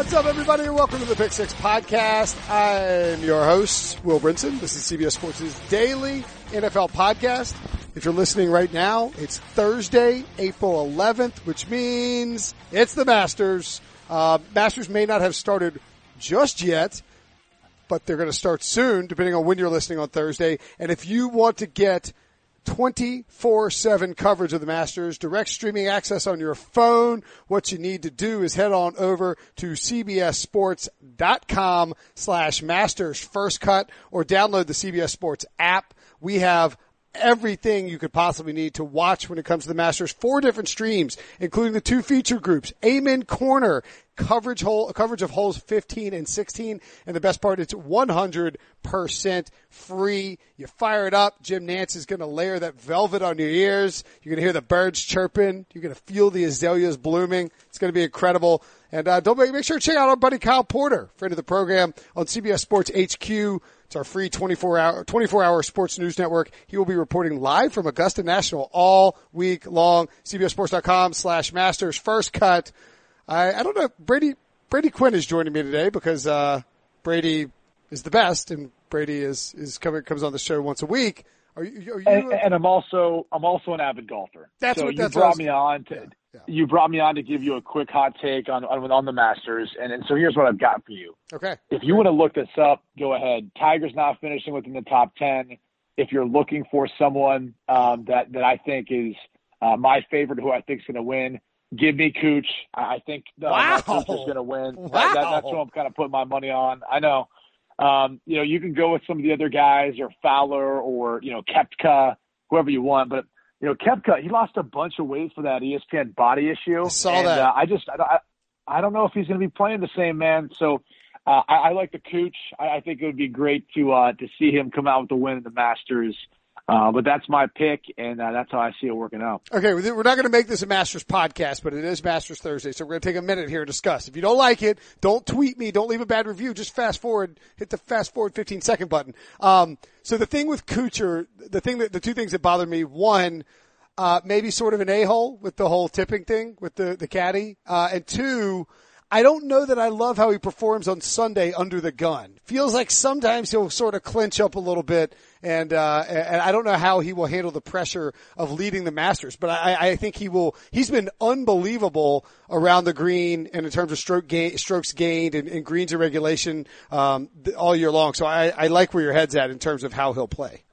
What's up, everybody, and welcome to the Pick Six Podcast. I'm your host, Will Brinson. This is CBS Sports' daily NFL podcast. If you're listening right now, it's Thursday, April 11th, which means it's the Masters. Uh, Masters may not have started just yet, but they're going to start soon, depending on when you're listening on Thursday. And if you want to get 24-7 coverage of the Masters, direct streaming access on your phone. What you need to do is head on over to cbssports.com slash masters first cut or download the CBS Sports app. We have everything you could possibly need to watch when it comes to the Masters. Four different streams, including the two feature groups, Amen Corner, coverage hole, coverage of holes 15 and 16. And the best part, it's 100% free. You fire it up. Jim Nantz is going to layer that velvet on your ears. You're going to hear the birds chirping. You're going to feel the azaleas blooming. It's going to be incredible. And uh, don't make, make sure to check out our buddy Kyle Porter, friend of the program on CBS Sports HQ. It's our free 24 hour, 24 hour sports news network. He will be reporting live from Augusta National all week long. CBSSports.com slash masters first cut. I, I don't know. Brady, Brady Quinn is joining me today because, uh, Brady is the best and Brady is, is coming, comes on the show once a week. Are you, are you and, and, I'm also I'm also an avid golfer. That's so what you brought what me on to yeah, yeah. you brought me on to give you a quick hot take on on, on the Masters, and, and so here's what I've got for you. Okay. If you want to look this up, go ahead. Tiger's not finishing within the top ten. If you're looking for someone um, that that I think is uh, my favorite, who I think is going to win, give me Cooch. I think uh, Wow. Cooch is going to win. Wow. That, that, that's who I'm kind of putting my money on. I know. Um, you know, you can go with some of the other guys or Fowler or, you know, Koepka, whoever you want. But, you know, Koepka, he lost a bunch of weight for that ESPN body issue. I saw and, that. Uh, I just, I, don't- I, I don't know if he's going to be playing the same, man. So uh, I, I like the Cooch. I, I think it would be great to, uh, to see him come out with the win in the Masters. Uh, but that's my pick, and uh, that's how I see it working out. Okay, we're not going to make this a Masters podcast, but it is Masters Thursday, so we're going to take a minute here and discuss. If you don't like it, don't tweet me, don't leave a bad review, just fast forward, hit the fast forward 15 second button. Um, so the thing with Kuchar, the thing that, the two things that bother me, one, uh, maybe sort of an a-hole with the whole tipping thing with the, the caddy, uh, and two, I don't know that I love how he performs on Sunday under the gun. Feels like sometimes he'll sort of clinch up a little bit, and uh, and I don't know how he will handle the pressure of leading the Masters. But I, I think he will. He's been unbelievable around the green and in terms of stroke gain, strokes gained and, and greens and regulation um, all year long. So I, I like where your head's at in terms of how he'll play.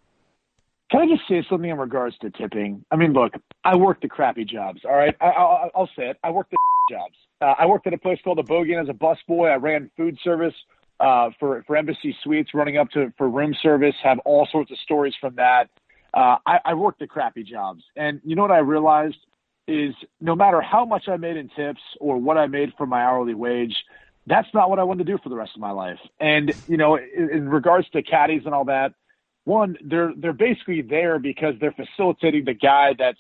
Can I just say something in regards to tipping? I mean, look, I work the crappy jobs. All right, I, I'll, I'll say it. I worked the jobs. Uh, I worked at a place called the Bogan as a busboy. I ran food service uh, for for Embassy Suites, running up to for room service. Have all sorts of stories from that. Uh, I, I worked the crappy jobs, and you know what I realized is no matter how much I made in tips or what I made for my hourly wage, that's not what I wanted to do for the rest of my life. And you know, in, in regards to caddies and all that, one they're they're basically there because they're facilitating the guy that's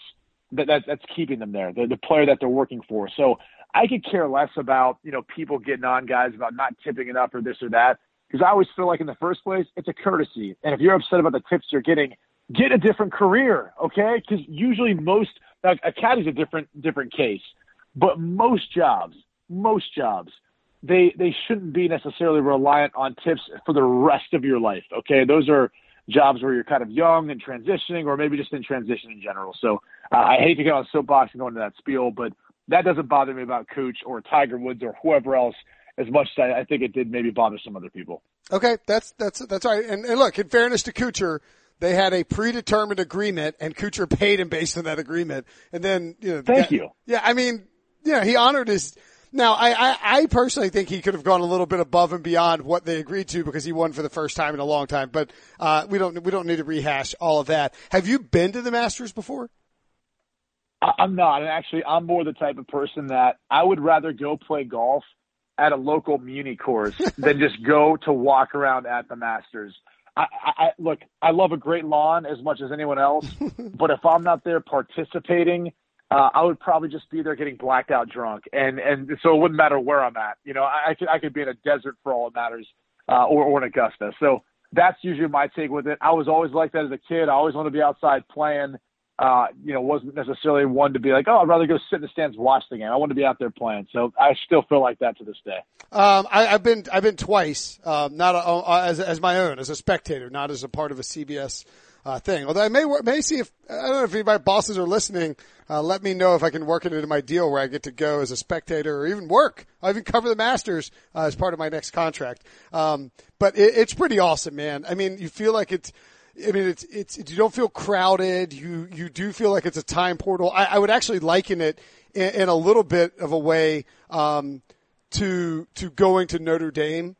that, that that's keeping them there, the, the player that they're working for. So I could care less about you know people getting on guys about not tipping enough or this or that because I always feel like in the first place it's a courtesy, and if you're upset about the tips you're getting, get a different career, okay? Because usually most now a caddy's a different different case, but most jobs, most jobs, they they shouldn't be necessarily reliant on tips for the rest of your life. Okay, those are jobs where you're kind of young and transitioning, or maybe just in transition in general. So uh, I hate to get on soapbox and go into that spiel, but that doesn't bother me about Cooch or Tiger Woods or whoever else as much as I, I think it did maybe bother some other people. Okay, that's that's that's all right. And, and look, in fairness to Kuchar, they had a predetermined agreement, and Kuchar paid him based on that agreement. And then, you know, Thank yeah, you. Yeah, I mean, yeah, he honored his. Now, I, I, I personally think he could have gone a little bit above and beyond what they agreed to because he won for the first time in a long time. But uh, we don't we don't need to rehash all of that. Have you been to the Masters before? I'm not, and actually, I'm more the type of person that I would rather go play golf at a local muni course than just go to walk around at the Masters. I, I, I look, I love a great lawn as much as anyone else, but if I'm not there participating, uh, I would probably just be there getting blacked out drunk, and and so it wouldn't matter where I'm at. You know, I, I could I could be in a desert for all it matters, uh, or or in Augusta. So that's usually my take with it. I was always like that as a kid. I always want to be outside playing. Uh, you know, wasn't necessarily one to be like, oh, I'd rather go sit in the stands and watch the game. I want to be out there playing. So I still feel like that to this day. Um, I, have been I've been twice, um, not a, uh, as as my own, as a spectator, not as a part of a CBS uh, thing. Although I may may see if I don't know if any of my bosses are listening. Uh, let me know if I can work it into my deal where I get to go as a spectator or even work. I'll even cover the Masters uh, as part of my next contract. Um, but it, it's pretty awesome, man. I mean, you feel like it's I mean, it's, it's, you don't feel crowded. You, you do feel like it's a time portal. I, I would actually liken it in, in, a little bit of a way, um, to, to going to Notre Dame.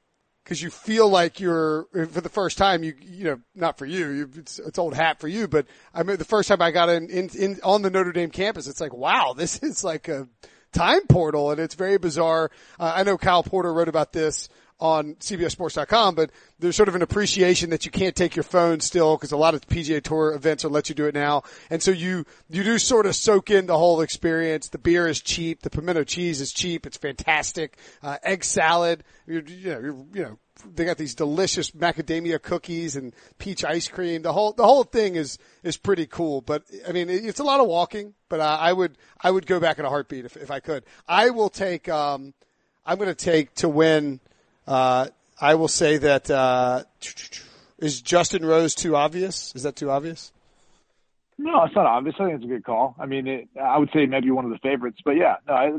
Cause you feel like you're, for the first time, you, you know, not for you, you it's, it's old hat for you, but I mean, the first time I got in, in, in, on the Notre Dame campus, it's like, wow, this is like a time portal and it's very bizarre. Uh, I know Kyle Porter wrote about this on CBSSports.com, but there's sort of an appreciation that you can't take your phone still because a lot of PGA Tour events will let you do it now. And so you, you do sort of soak in the whole experience. The beer is cheap. The pimento cheese is cheap. It's fantastic. Uh, egg salad. You're, you know, you're, you know, they got these delicious macadamia cookies and peach ice cream. The whole, the whole thing is, is pretty cool. But I mean, it's a lot of walking, but I would, I would go back in a heartbeat if, if I could. I will take, um, I'm going to take to win, uh, I will say that uh, is Justin Rose too obvious? Is that too obvious? No, it's not obvious. I think it's a good call. I mean, it, I would say maybe one of the favorites, but yeah, no, I,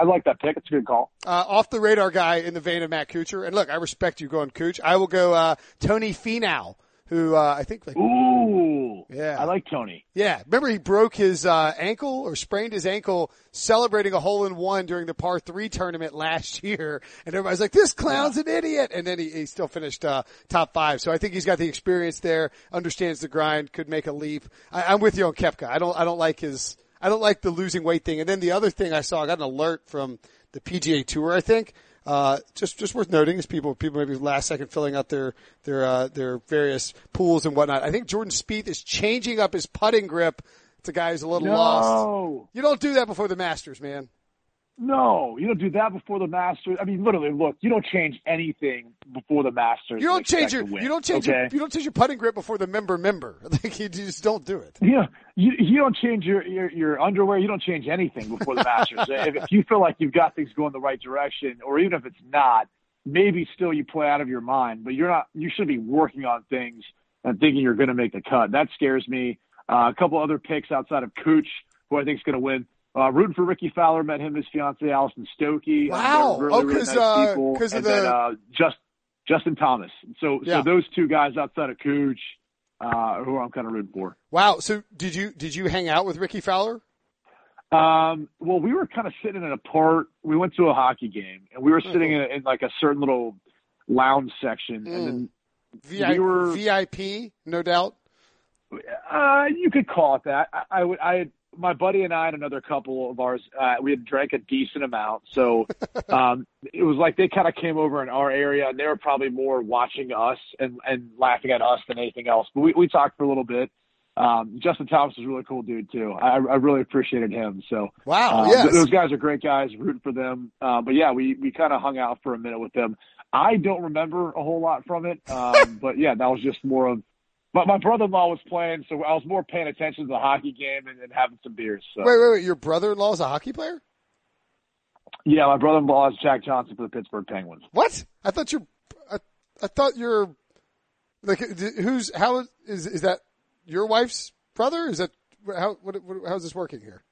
I, like that pick. It's a good call. Uh, off the radar guy in the vein of Matt Kuchar, and look, I respect you going Cooch. I will go uh, Tony Finau who uh, I think like ooh. Yeah. I like Tony. Yeah. Remember he broke his uh, ankle or sprained his ankle celebrating a hole in one during the par three tournament last year. And everybody's like this clown's yeah. an idiot. And then he, he still finished uh, top five. So I think he's got the experience there understands the grind could make a leap. I, I'm with you on Koepka. I don't I don't like his I don't like the losing weight thing. And then the other thing I saw I got an alert from the PGA Tour I think uh, just just worth noting is people people maybe last second filling out their their uh, their various pools and whatnot. I think Jordan Spieth is changing up his putting grip. It's a guy who's a little no. lost. You don't do that before the Masters, man. No, you don't do that before the Masters. I mean, literally, look, you don't change anything before the Masters. You don't change your you don't change okay? your you don't change your putting grip before the member member. Like you just don't do it. Yeah, you you don't change your your, your underwear. You don't change anything before the Masters. if, if you feel like you've got things going the right direction, or even if it's not, maybe still you play out of your mind. But you're not. You should be working on things and thinking you're going to make the cut. That scares me. Uh, a couple other picks outside of Cooch, who I think is going to win. Uh, rooting for Rickie Fowler, met him his fiance Allison Stokke. Wow, really, oh, because really nice uh, of the then, uh, just Justin Thomas. So yeah. so those two guys outside of Cooch, uh, who I'm kind of rooting for. Wow. So did you did you hang out with Rickie Fowler? Um, well, we were kind of sitting in a part. We went to a hockey game, and we were sitting in, in like a certain little lounge section, mm. and then VIP, we were VIP, no doubt. Uh, you could call it that. I, I would. I had my buddy and I and another couple of ours, uh, we had drank a decent amount. So, um, it was like they kind of came over in our area and they were probably more watching us and, and laughing at us than anything else. But we, we talked for a little bit. Um, Justin Thomas is a really cool dude too. I, I really appreciated him. So wow, um, yes. th- those guys are great guys. Rooting for them. Uh, but yeah, we we kind of hung out for a minute with them. I don't remember a whole lot from it, um, but yeah, that was just more of but my brother-in-law was playing, so I was more paying attention to the hockey game and, and having some beers. So. Wait, wait, wait! Your brother-in-law is a hockey player? Yeah, my brother-in-law is Jack Johnson for the Pittsburgh Penguins. What? I thought you're. I, I thought you're. Like, who's how is is that your wife's brother? Is that how? What, what, how's this working here?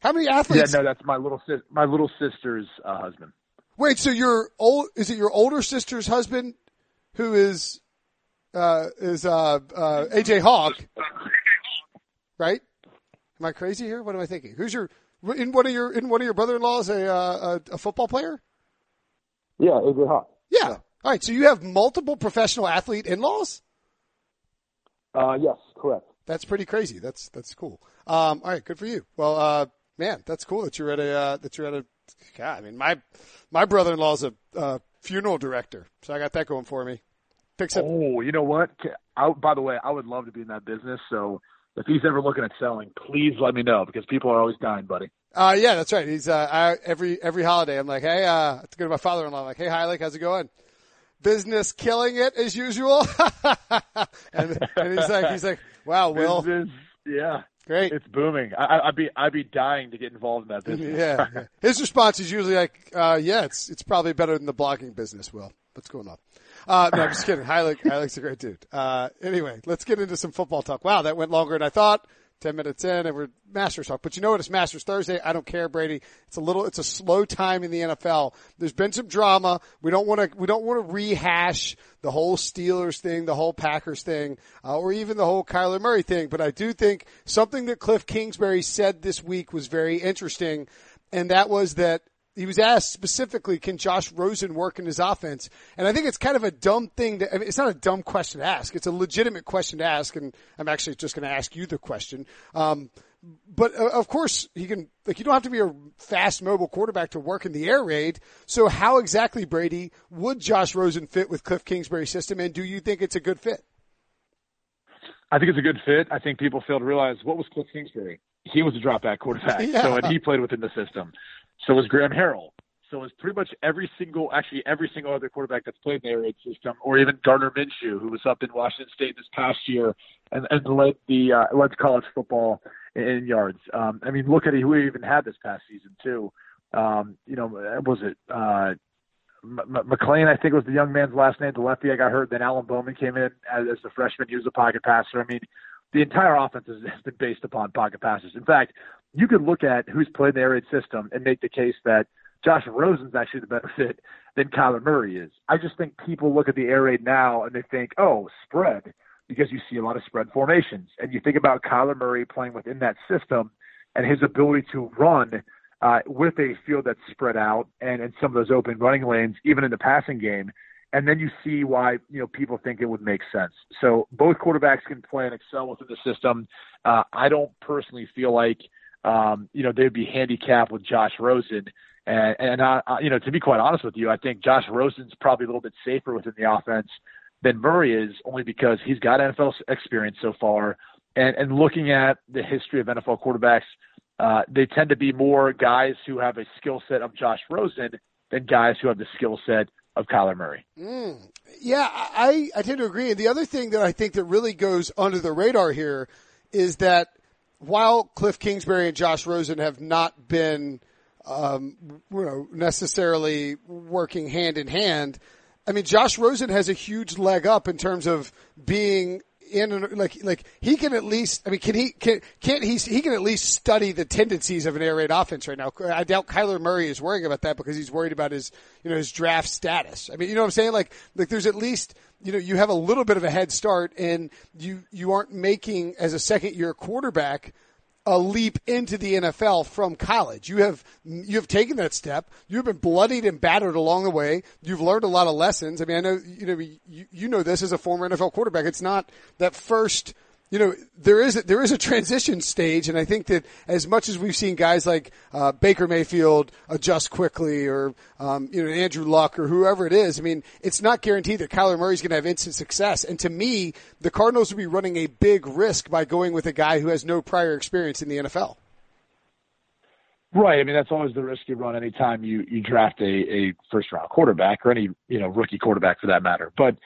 How many athletes? Yeah, no, that's my little sis, my little sister's uh, husband. Wait, so your old is it your older sister's husband who is uh, is uh, uh, AJ Hawk, right? Am I crazy here? What am I thinking? Who's your in one of your in one of your brother-in-laws a uh, a, a football player? Yeah, AJ Hawk. Yeah. yeah. All right. So you have multiple professional athlete in-laws. Uh, yes, correct. That's pretty crazy. That's that's cool. Um, all right, good for you. Well, uh, man, that's cool that you're at a uh, that you're at a. God, I mean, my my brother-in-law is a uh, funeral director, so I got that going for me picks up. Oh, you know what? I, by the way, I would love to be in that business. So if he's ever looking at selling, please let me know because people are always dying, buddy. Uh, yeah, that's right. He's, uh, I, every, every holiday, I'm like, hey, uh, to go to my father-in-law. I'm like, hey, Heilig, how's it going? Business killing it as usual. and, and, he's like, he's like, wow, Will. Business, yeah. Great. It's booming. I, I'd be I'd be dying to get involved in that business. Yeah. yeah. His response is usually like, uh, "Yeah, it's it's probably better than the blogging business." Will, what's going on? Uh, no, I'm just kidding. Heilig, Heilig's a great dude. Uh, anyway, let's get into some football talk. Wow, that went longer than I thought. 10 minutes in and we're Masters talk. But you know what? It's Masters Thursday. I don't care, Brady. It's a little, it's a slow time in the NFL. There's been some drama. We don't want to, we don't want to rehash the whole Steelers thing, the whole Packers thing, uh, or even the whole Kyler Murray thing. But I do think something that Kliff Kingsbury said this week was very interesting. And that was that he was asked specifically, can Josh Rosen work in his offense? And I think it's kind of a dumb thing to, I mean, it's not a dumb question to ask. It's a legitimate question to ask. And I'm actually just going to ask you the question. Um, but uh, of course he can, like, you don't have to be a fast mobile quarterback to work in the air raid. So how exactly, Brady, would Josh Rosen fit with Kliff Kingsbury's system? And do you think it's a good fit? I think it's a good fit. I think people fail to realize what was Kliff Kingsbury? He was a drop back quarterback. Yeah. So, and he played within the system. So was Graham Harrell. So was pretty much every single, actually every single other quarterback that's played in the air raid system, or even Gardner Minshew, who was up in Washington State this past year and, and led the uh, led college football in yards. Um, I mean, look at who he even had this past season too. Um, you know, was it uh, McLean? I think was the young man's last name. The lefty I got hurt. Then Alan Bowman came in as, as a freshman. He was a pocket passer. I mean, the entire offense has been based upon pocket passes. In fact, you could look at who's played the air raid system and make the case that Josh Rosen's actually the better fit than Kyler Murray is. I just think people look at the air raid now and they think, oh, spread, because you see a lot of spread formations. And you think about Kyler Murray playing within that system and his ability to run uh, with a field that's spread out and in some of those open running lanes, even in the passing game. And then you see why you know people think it would make sense. So both quarterbacks can play and excel within the system. Uh, I don't personally feel like um, you know, they'd be handicapped with Josh Rosen. And, and I, I, you know, to be quite honest with you, I think Josh Rosen's probably a little bit safer within the offense than Murray is, only because he's got NFL experience so far. And, and looking at the history of NFL quarterbacks, uh, they tend to be more guys who have a skill set of Josh Rosen than guys who have the skill set of Kyler Murray. Mm. Yeah, I, I tend to agree. And the other thing that I think that really goes under the radar here is that – while Kliff Kingsbury and Josh Rosen have not been, um, you know, necessarily working hand in hand, I mean, Josh Rosen has a huge leg up in terms of being in like like he can at least I mean can he can can't he he can at least study the tendencies of an air raid offense right now. I doubt Kyler Murray is worrying about that because he's worried about his you know his draft status. I mean you know what I'm saying like like there's at least you know, you have a little bit of a head start and you, you aren't making as a second year quarterback a leap into the NFL from college. You have, you have taken that step. You've been bloodied and battered along the way. You've learned a lot of lessons. I mean, I know, you know, you, you know this as a former NFL quarterback. It's not that first, you know, there is a, there is a transition stage, and I think that as much as we've seen guys like uh, Baker Mayfield adjust quickly, or um, you know Andrew Luck, or whoever it is, I mean, it's not guaranteed that Kyler Murray's going to have instant success. And to me, the Cardinals would be running a big risk by going with a guy who has no prior experience in the NFL. Right. I mean, that's always the risk you run anytime you you draft a, a first round quarterback or any you know rookie quarterback for that matter. But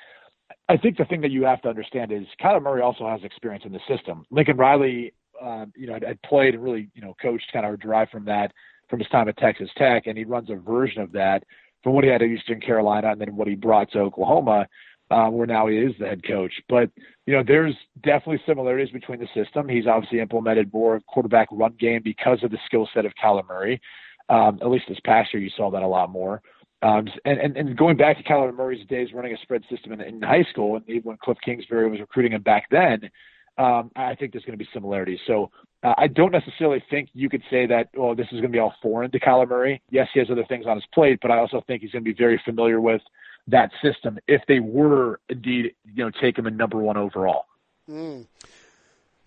I think the thing that you have to understand is Kyler Murray also has experience in the system. Lincoln Riley, um, you know, had, had played and really, you know, coached kind of derived from that from his time at Texas Tech, and he runs a version of that from what he had at Eastern Carolina and then what he brought to Oklahoma, uh, where now he is the head coach. But you know, there's definitely similarities between the system. He's obviously implemented more quarterback run game because of the skill set of Kyler Murray. Um, at least this past year, you saw that a lot more. Um, and, and, and going back to Kyler Murray's days running a spread system in, in high school, and even when Kliff Kingsbury was recruiting him back then, um, I think there's going to be similarities. So uh, I don't necessarily think you could say that, oh, this is going to be all foreign to Kyler Murray. Yes, he has other things on his plate, but I also think he's going to be very familiar with that system if they were indeed, you know, take him in number one overall. Mm.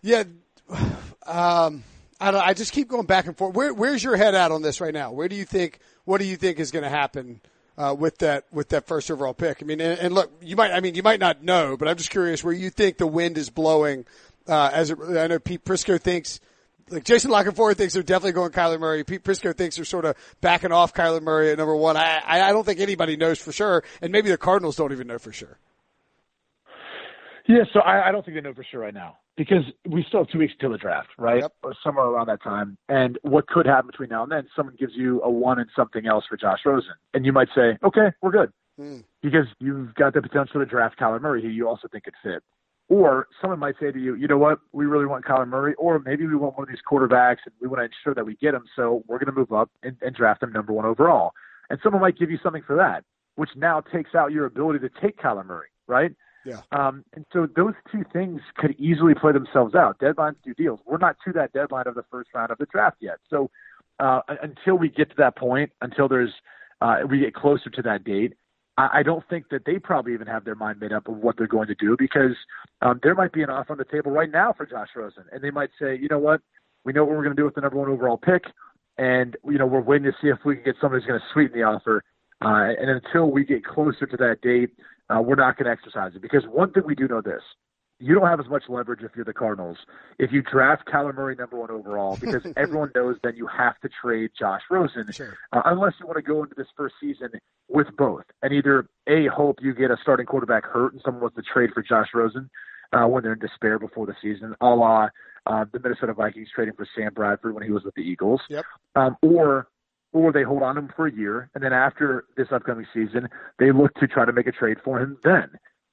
Yeah. Um, I, I just keep going back and forth. Where, where's your head at on this right now? Where do you think? What do you think is going to happen uh, with that with that first overall pick? I mean, and, and, look, you might. I mean, you might not know, but I'm just curious where you think the wind is blowing. Uh, as it, I know, Pete Prisco thinks. Like Jason La Canfora thinks they're definitely going Kyler Murray. Pete Prisco thinks they're sort of backing off Kyler Murray at number one. I, I don't think anybody knows for sure, and maybe the Cardinals don't even know for sure. Yeah, so I, I don't think they know for sure right now. Because we still have two weeks until the draft, right? Yep. Or somewhere around that time. And what could happen between now and then? Someone gives you a one and something else for Josh Rosen, and you might say, okay, we're good, Mm. because you've got the potential to draft Kyler Murray, who you also think could fit. Or someone might say to you, you know what, we really want Kyler Murray, or maybe we want one of these quarterbacks and we want to ensure that we get him, so we're going to move up and, and draft him number one overall. And someone might give you something for that, which now takes out your ability to take Kyler Murray, right? Yeah. Um, and so those two things could easily play themselves out. Deadlines do deals. We're not to that deadline of the first round of the draft yet. So uh, until we get to that point, until there's uh, we get closer to that date, I, I don't think that they probably even have their mind made up of what they're going to do because um, there might be an offer on the table right now for Josh Rosen, and they might say, you know what, we know what we're going to do with the number one overall pick, and you know we're waiting to see if we can get somebody who's going to sweeten the offer. Uh, and until we get closer to that date, uh, we're not going to exercise it because one thing we do know this. You don't have as much leverage if you're the Cardinals. If you draft Kyler Murray number one overall, because everyone knows then you have to trade Josh Rosen, Sure. uh, unless you want to go into this first season with both and either a hope you get a starting quarterback hurt and someone wants to trade for Josh Rosen uh, when they're in despair before the season, a la uh, the Minnesota Vikings trading for Sam Bradford when he was with the Eagles, Yep. um, or or they hold on to him for a year and then after this upcoming season they look to try to make a trade for him then.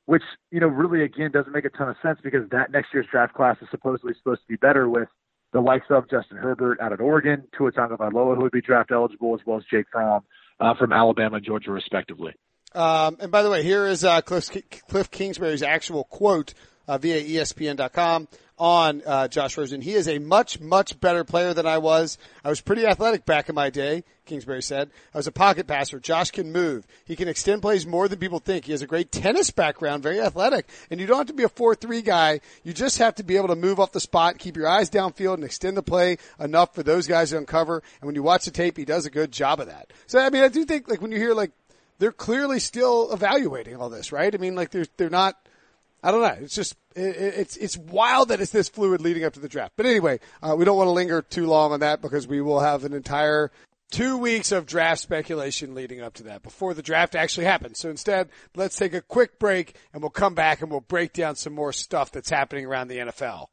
Which you know really again doesn't make a ton of sense because that next year's draft class is supposedly supposed to be better with the likes of Justin Herbert out at Oregon, Tua Tagovailoa who would be draft eligible, as well as Jake Fromm uh, from Alabama and Georgia, respectively. Um, and by the way, here is uh, Kliff, Kliff Kingsbury's actual quote uh, via ESPN.com on uh, Josh Rosen. He is a much, much better player than I was. I was pretty athletic back in my day, Kingsbury said. I was a pocket passer. Josh can move. He can extend plays more than people think. He has a great tennis background, very athletic. And you don't have to be a 4-3 guy. You just have to be able to move off the spot, keep your eyes downfield, and extend the play enough for those guys to uncover. And when you watch the tape, he does a good job of that. So, I mean, I do think, like, when you hear, like, they're clearly still evaluating all this, right? I mean, like, they're, they're not, I don't know. It's just it, it's it's wild that it's this fluid leading up to the draft. But anyway, uh, we don't want to linger too long on that because we will have an entire two weeks of draft speculation leading up to that before the draft actually happens. So instead, let's take a quick break and we'll come back and we'll break down some more stuff that's happening around the NFL.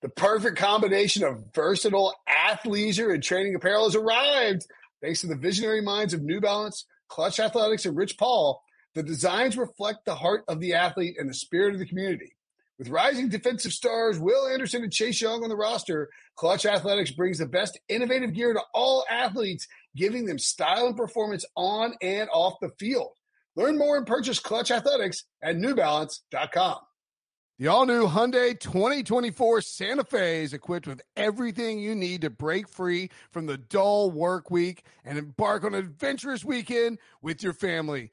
The perfect combination of versatile athleisure and training apparel has arrived. Thanks to the visionary minds of New Balance, Klutch Athletics, and Rich Paul, the designs reflect the heart of the athlete and the spirit of the community. With rising defensive stars Will Anderson and Chase Young on the roster, Klutch Athletics brings the best innovative gear to all athletes, giving them style and performance on and off the field. Learn more and purchase Klutch Athletics at newbalance.com. The all new Hyundai 2024 Santa Fe is equipped with everything you need to break free from the dull work week and embark on an adventurous weekend with your family.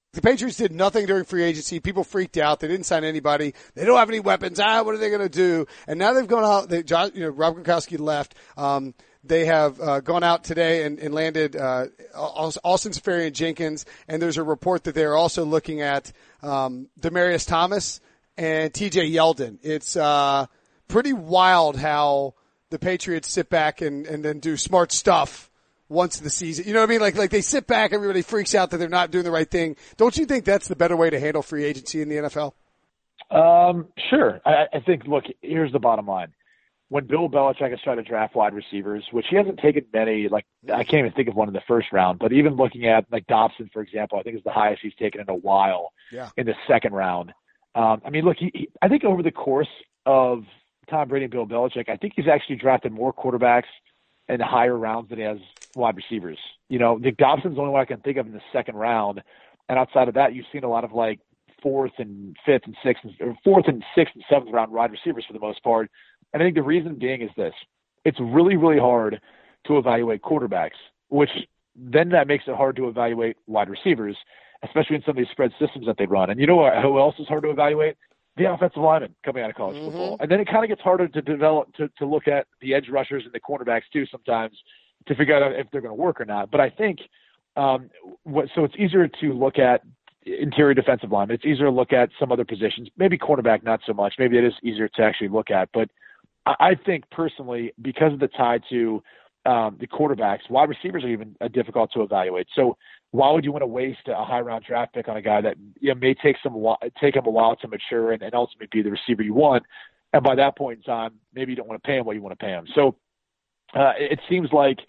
The Patriots did nothing during free agency. People freaked out. They didn't sign anybody. They don't have any weapons. Ah, what are they going to do? And now they've gone out. They, you know, Rob Gronkowski left. Um, they have uh, gone out today and, and landed uh, Austin Seferian Jenkins, and there's a report that they're also looking at um, Demaryius Thomas and T.J. Yeldon. It's uh, pretty wild how the Patriots sit back and, and then do smart stuff once the season. You know what I mean? Like like they sit back, everybody freaks out that they're not doing the right thing. Don't you think that's the better way to handle free agency in the NFL? Um, sure. I, I think. Look, here's the bottom line. When Bill Belichick has tried to draft wide receivers, which he hasn't taken many, like I can't even think of one in the first round, but even looking at like Dobson, for example, I think is the highest he's taken in a while Yeah. in the second round. Um, I mean, look, he, he, I think over the course of Tom Brady and Bill Belichick, I think he's actually drafted more quarterbacks in higher rounds than he has wide receivers. You know, Nick Dobson's the only one I can think of in the second round, and outside of that, you've seen a lot of like fourth and fifth and sixth, or fourth and sixth and seventh round wide receivers for the most part. And I think the reason being is this: it's really, really hard to evaluate quarterbacks, which then that makes it hard to evaluate wide receivers, especially in some of these spread systems that they run. And you know what, who else is hard to evaluate? The offensive linemen coming out of college mm-hmm. football. And then it kind of gets harder to develop, to, to look at the edge rushers and the cornerbacks too sometimes to figure out if they're going to work or not. But I think, um, what, so it's easier to look at interior defensive line. It's easier to look at some other positions, maybe cornerback, not so much. Maybe it is easier to actually look at. But I think personally, because of the tie to um, the quarterbacks, wide receivers are even uh, difficult to evaluate. So why would you want to waste a high round draft pick on a guy that you know, may take some take him a while to mature and, and ultimately be the receiver you want? And by that point in time, maybe you don't want to pay him what you want to pay him. So uh, it seems like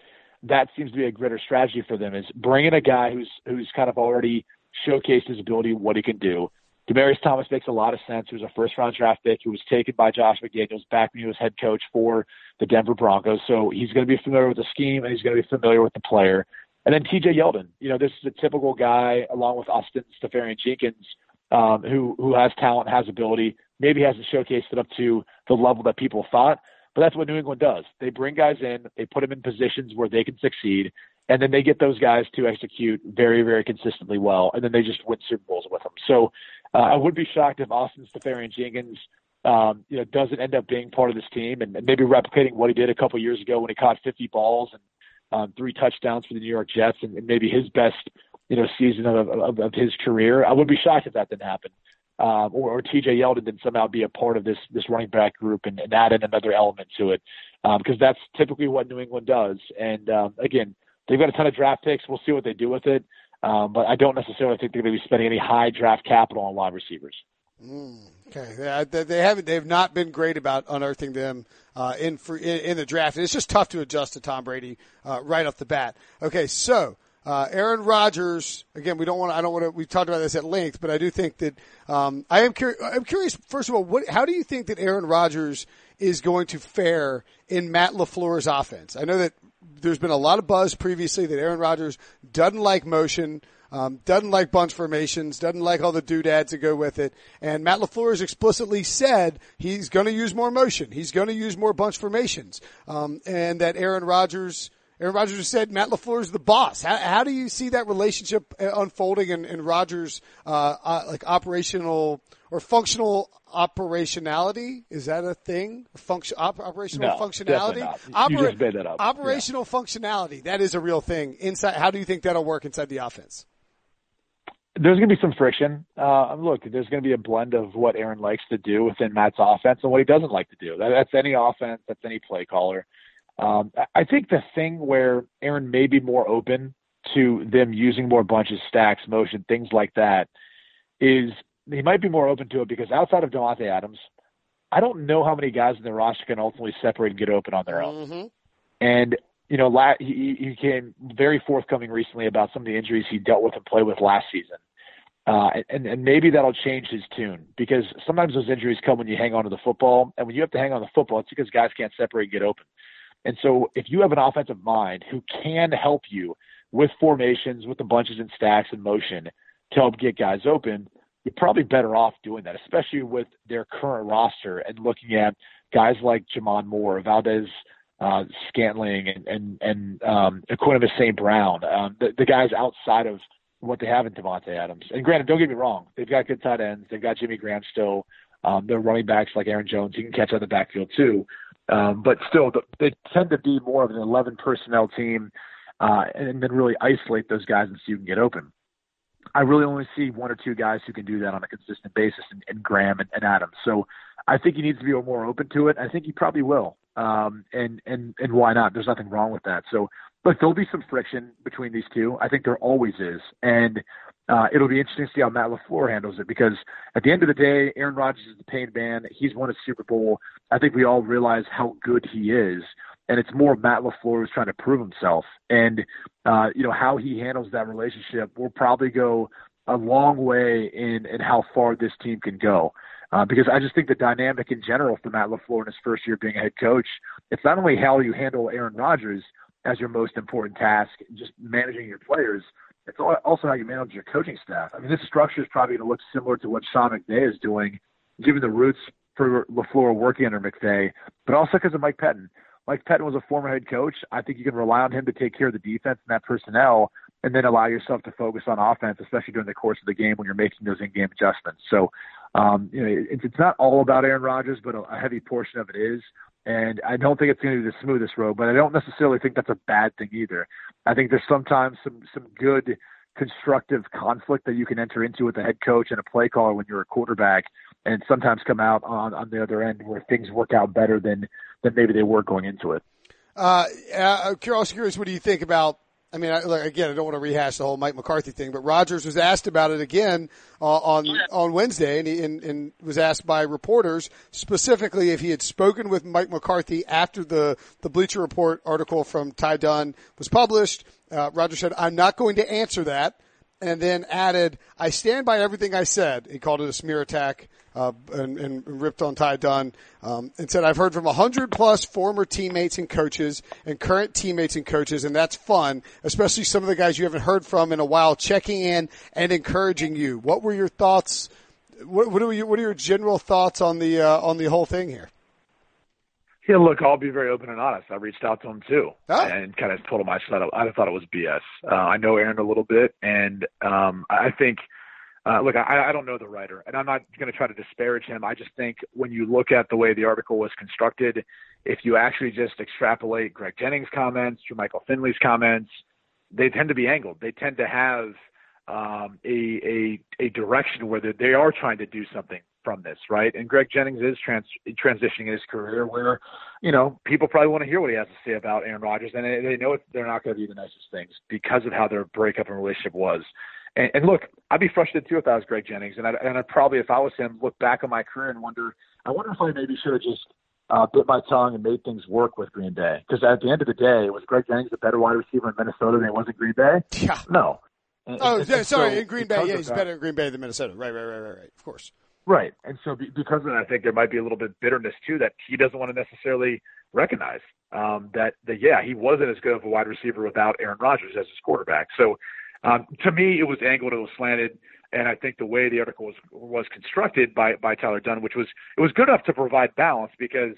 that seems to be a greater strategy for them is bringing a guy who's who's kind of already showcased his ability, what he can do. Demaryius Thomas makes a lot of sense. He was a first round draft pick. He was taken by Josh McDaniels back when he was head coach for the Denver Broncos. So he's going to be familiar with the scheme and he's going to be familiar with the player. And then TJ Yeldon, you know, this is a typical guy along with Austin Seferian-Jenkins, um, who who has talent, has ability, maybe hasn't showcased it up to the level that people thought. But that's what New England does. They bring guys in, they put them in positions where they can succeed, and then they get those guys to execute very, very consistently well, and then they just win Super Bowls with them. So uh, I would be shocked if Austin Seferian-Jenkins, um, you know, doesn't end up being part of this team and, and maybe replicating what he did a couple years ago when he caught 50 balls and um, three touchdowns for the New York Jets and, and maybe his best, you know, season of, of, of his career. I would be shocked if that didn't happen. Um, or, or TJ Yeldon didn't somehow be a part of this this running back group and, and add in another element to it, because um, that's typically what New England does. And um, again, they've got a ton of draft picks. We'll see what they do with it, um, but I don't necessarily think they're going to be spending any high draft capital on wide receivers. Mm, okay, they, they haven't. They've not been great about unearthing them uh, in, for, in, in the draft. It's just tough to adjust to Tom Brady uh, right off the bat. Okay, so uh, Aaron Rodgers. Again, we don't want. I don't want to. We talked about this at length, but I do think that um, I am curious. I'm curious. First of all, what? How do you think that Aaron Rodgers is going to fare in Matt LaFleur's offense? I know that there's been a lot of buzz previously that Aaron Rodgers doesn't like motion. Um, doesn't like bunch formations, doesn't like all the doodads that go with it. And Matt LaFleur has explicitly said he's going to use more motion. He's going to use more bunch formations. Um, and that Aaron Rodgers, Aaron Rodgers said Matt LaFleur is the boss. How, how, do you see that relationship uh, unfolding in, in Rodgers, uh, uh, like operational or functional operationality? Is that a thing? Function, op, operational no, functionality? Opera, you just made that up. Operational yeah. functionality. That is a real thing inside. How do you think that'll work inside the offense? there's going to be some friction. Uh, look, there's going to be a blend of what Aaron likes to do within Matt's offense and what he doesn't like to do. That, that's any offense, that's any play caller. Um, I think the thing where Aaron may be more open to them using more bunches, stacks, motion, things like that, is he might be more open to it because outside of Davante Adams, I don't know how many guys in the roster can ultimately separate and get open on their own. Mm-hmm. And you know, la- he, he came very forthcoming recently about some of the injuries he dealt with and played with last season. Uh, and, and maybe that'll change his tune because sometimes those injuries come when you hang on to the football. And when you have to hang on the football, it's because guys can't separate and get open. And so if you have an offensive mind who can help you with formations, with the bunches and stacks and motion to help get guys open, you're probably better off doing that, especially with their current roster and looking at guys like J'Mon Moore, Valdes uh, Scantling and and and um, Equanimeous St. Brown, um, the, the guys outside of what they have in Davante Adams. And granted, don't get me wrong, they've got good tight ends. They've got Jimmy Graham still. Um, they're running backs like Aaron Jones. He can catch on the backfield too. Um, but still, they tend to be more of an 11 personnel team, uh, and then really isolate those guys and see who can get open. I really only see one or two guys who can do that on a consistent basis, and, and Graham and, and Adams. So I think he needs to be more open to it. I think he probably will. Um, and, and, and why not? There's nothing wrong with that. So, but there'll be some friction between these two. I think there always is. And, uh, it'll be interesting to see how Matt LaFleur handles it because at the end of the day, Aaron Rodgers is the pain man. He's won a Super Bowl. I think we all realize how good he is. And it's more Matt LaFleur who's trying to prove himself. And, uh, you know, how he handles that relationship will probably go a long way in, in how far this team can go. Uh, because I just think the dynamic in general for Matt LaFleur in his first year being a head coach, it's not only how you handle Aaron Rodgers, as your most important task, just managing your players. It's also how you manage your coaching staff. I mean, this structure is probably going to look similar to what Sean McVay is doing, given the roots for LaFleur working under McVay, but also because of Mike Pettine. Mike Pettine was a former head coach. I think you can rely on him to take care of the defense and that personnel, and then allow yourself to focus on offense, especially during the course of the game when you're making those in-game adjustments. So, um, you know, it's, not all about Aaron Rodgers, but a heavy portion of it is. And I don't think it's going to be the smoothest road, but I don't necessarily think that's a bad thing either. I think there's sometimes some some good constructive conflict that you can enter into with a head coach and a play caller when you're a quarterback, and sometimes come out on on the other end where things work out better than than maybe they were going into it. Uh, I'm curious, what do you think about I mean, I, again, I don't want to rehash the whole Mike McCarthy thing, but Rodgers was asked about it again uh, on on Wednesday, and, he, and, and was asked by reporters specifically if he had spoken with Mike McCarthy after the the Bleacher Report article from Ty Dunne was published. Uh, Rodgers said, "I'm not going to answer that." And then added, "I stand by everything I said." He called it a smear attack uh, and, and, ripped on Ty Dunne, um, and said, "I've heard from a hundred plus former teammates and coaches and current teammates and coaches, and that's fun, especially some of the guys you haven't heard from in a while, checking in and encouraging you." What were your thoughts? What, what are your what are your general thoughts on the uh, on the whole thing here? Yeah, look, I'll be very open and honest. I reached out to him too, oh. and kind of told him I thought I thought it was BS. Uh, I know Aaron a little bit, and um, I think, uh, look, I, I don't know the writer, and I'm not going to try to disparage him. I just think when you look at the way the article was constructed, if you actually just extrapolate Greg Jennings' comments, to Michael Finley's comments, they tend to be angled. They tend to have um, a, a a direction where they are trying to do something from this, right? And Greg Jennings is trans- transitioning his career where, you know, people probably want to hear what he has to say about Aaron Rodgers, and they, they know it, they're not going to be the nicest things because of how their breakup and relationship was. And, and look, I'd be frustrated too if I was Greg Jennings, and I and I'd probably, if I was him, look back on my career and wonder, I wonder if I maybe should have just uh, bit my tongue and made things work with Green Bay. Because at the end of the day, was Greg Jennings a better wide receiver in Minnesota than he was in Green Bay? Yeah. No. And, oh, and, and sorry, so in Green Bay, yeah, he's that, better in Green Bay than Minnesota. Right, right, right, right, right. Of course. Right. And so because of that, I think there might be a little bit of bitterness too that he doesn't want to necessarily recognize um, that, that, yeah, he wasn't as good of a wide receiver without Aaron Rodgers as his quarterback. So um, to me, it was angled, it was slanted. And I think the way the article was, was constructed by, by Tyler Dunne, which was, it was good enough to provide balance because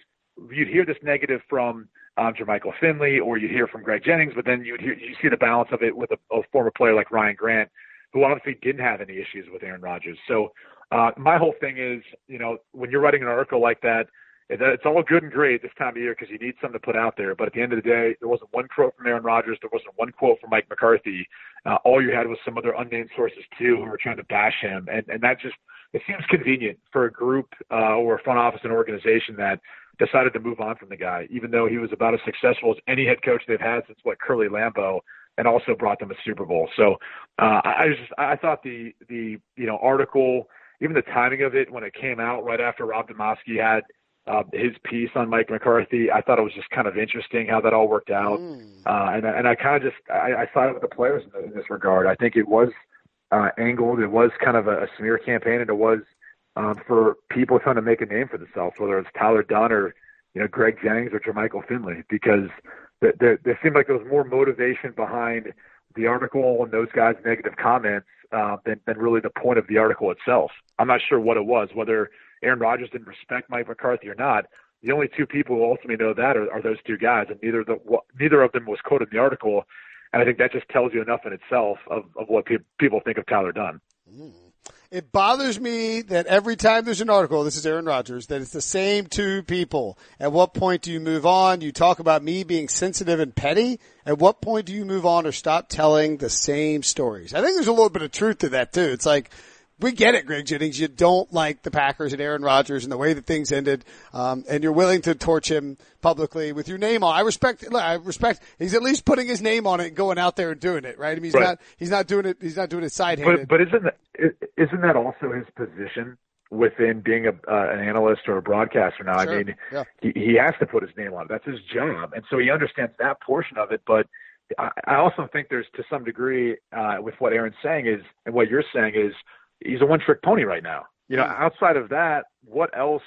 you'd hear this negative from um, Jermichael Finley or you'd hear from Greg Jennings, but then you'd hear, you see the balance of it with a, a former player like Ryan Grant, who honestly didn't have any issues with Aaron Rodgers. So uh, my whole thing is, you know, when you're writing an article like that, it's all good and great this time of year because you need something to put out there. But at the end of the day, there wasn't one quote from Aaron Rodgers. There wasn't one quote from Mike McCarthy. Uh, all you had was some other unnamed sources too who were trying to bash him, and and that just it seems convenient for a group uh, or a front office and organization that decided to move on from the guy, even though he was about as successful as any head coach they've had since what Curly Lambeau and also brought them a Super Bowl. So uh, I just I thought the the you know article even the timing of it when it came out right after Rob Demovsky had uh, his piece on Mike McCarthy, I thought it was just kind of interesting how that all worked out. Mm. Uh, and, and I kind of just, I, I sided with the players in, in this regard. I think it was uh, angled. It was kind of a, a smear campaign and it was um, for people trying to make a name for themselves, whether it's Tyler Dunne or, you know, Greg Jennings or Jermichael Finley, because there, there, there seemed like there was more motivation behind the article and those guys' negative comments uh, than, than really the point of the article itself. I'm not sure what it was, whether Aaron Rodgers didn't respect Mike McCarthy or not. The only two people who ultimately know that are, are those two guys, and neither the neither of them was quoted in the article. And I think that just tells you enough in itself of, of what pe- people think of Tyler Dunne. Mm. It bothers me that every time there's an article, this is Aaron Rodgers, that it's the same two people. At what point do you move on? You talk about me being sensitive and petty. At what point do you move on or stop telling the same stories? I think there's a little bit of truth to that too. It's like, we get it, Greg Jennings. You don't like the Packers and Aaron Rodgers and the way that things ended, um, and you're willing to torch him publicly with your name on. I respect. Look, I respect. He's at least putting his name on it and going out there and doing it. Right? I mean, he's right. not. He's not doing it. He's not doing it side handed. But, but isn't that isn't that also his position within being a uh, an analyst or a broadcaster? Now, sure. I mean, yeah. he, he has to put his name on it. That's his job, and so he understands that portion of it. But I, I also think there's to some degree uh, with what Aaron's saying is, and what you're saying is he's a one trick pony right now. You know, outside of that, what else,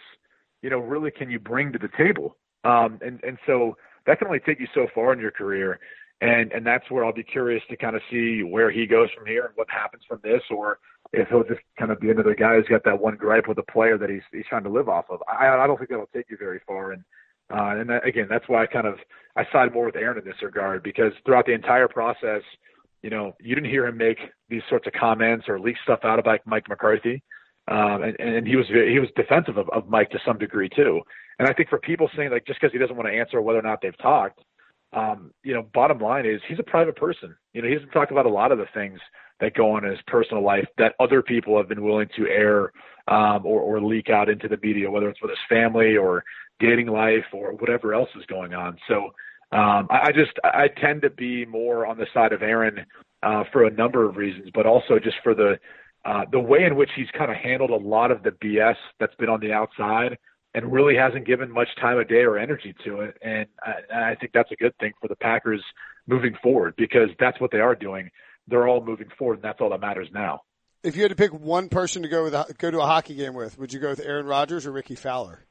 you know, really can you bring to the table? Um, and, and so that can only take you so far in your career. And and that's where I'll be curious to kind of see where he goes from here and what happens from this, or if he'll just kind of be another guy who's got that one gripe with a player that he's he's trying to live off of. I I don't think that'll take you very far. And uh, and that, again, that's why I kind of I side more with Aaron in this regard because throughout the entire process, you know, you didn't hear him make these sorts of comments or leak stuff out about Mike McCarthy. Um, and, and he was he was defensive of, of Mike to some degree too. And I think for people saying like just because he doesn't want to answer whether or not they've talked, um, you know, bottom line is he's a private person. You know, he doesn't talk about a lot of the things that go on in his personal life that other people have been willing to air um, or, or leak out into the media, whether it's with his family or dating life or whatever else is going on. So um, I, I just I tend to be more on the side of Aaron uh, for a number of reasons, but also just for the uh, the way in which he's kind of handled a lot of the BS that's been on the outside and really hasn't given much time of day or energy to it. And I, I think that's a good thing for the Packers moving forward because that's what they are doing. They're all moving forward, and that's all that matters now. If you had to pick one person to go with go to a hockey game with, would you go with Aaron Rodgers or Rickie Fowler?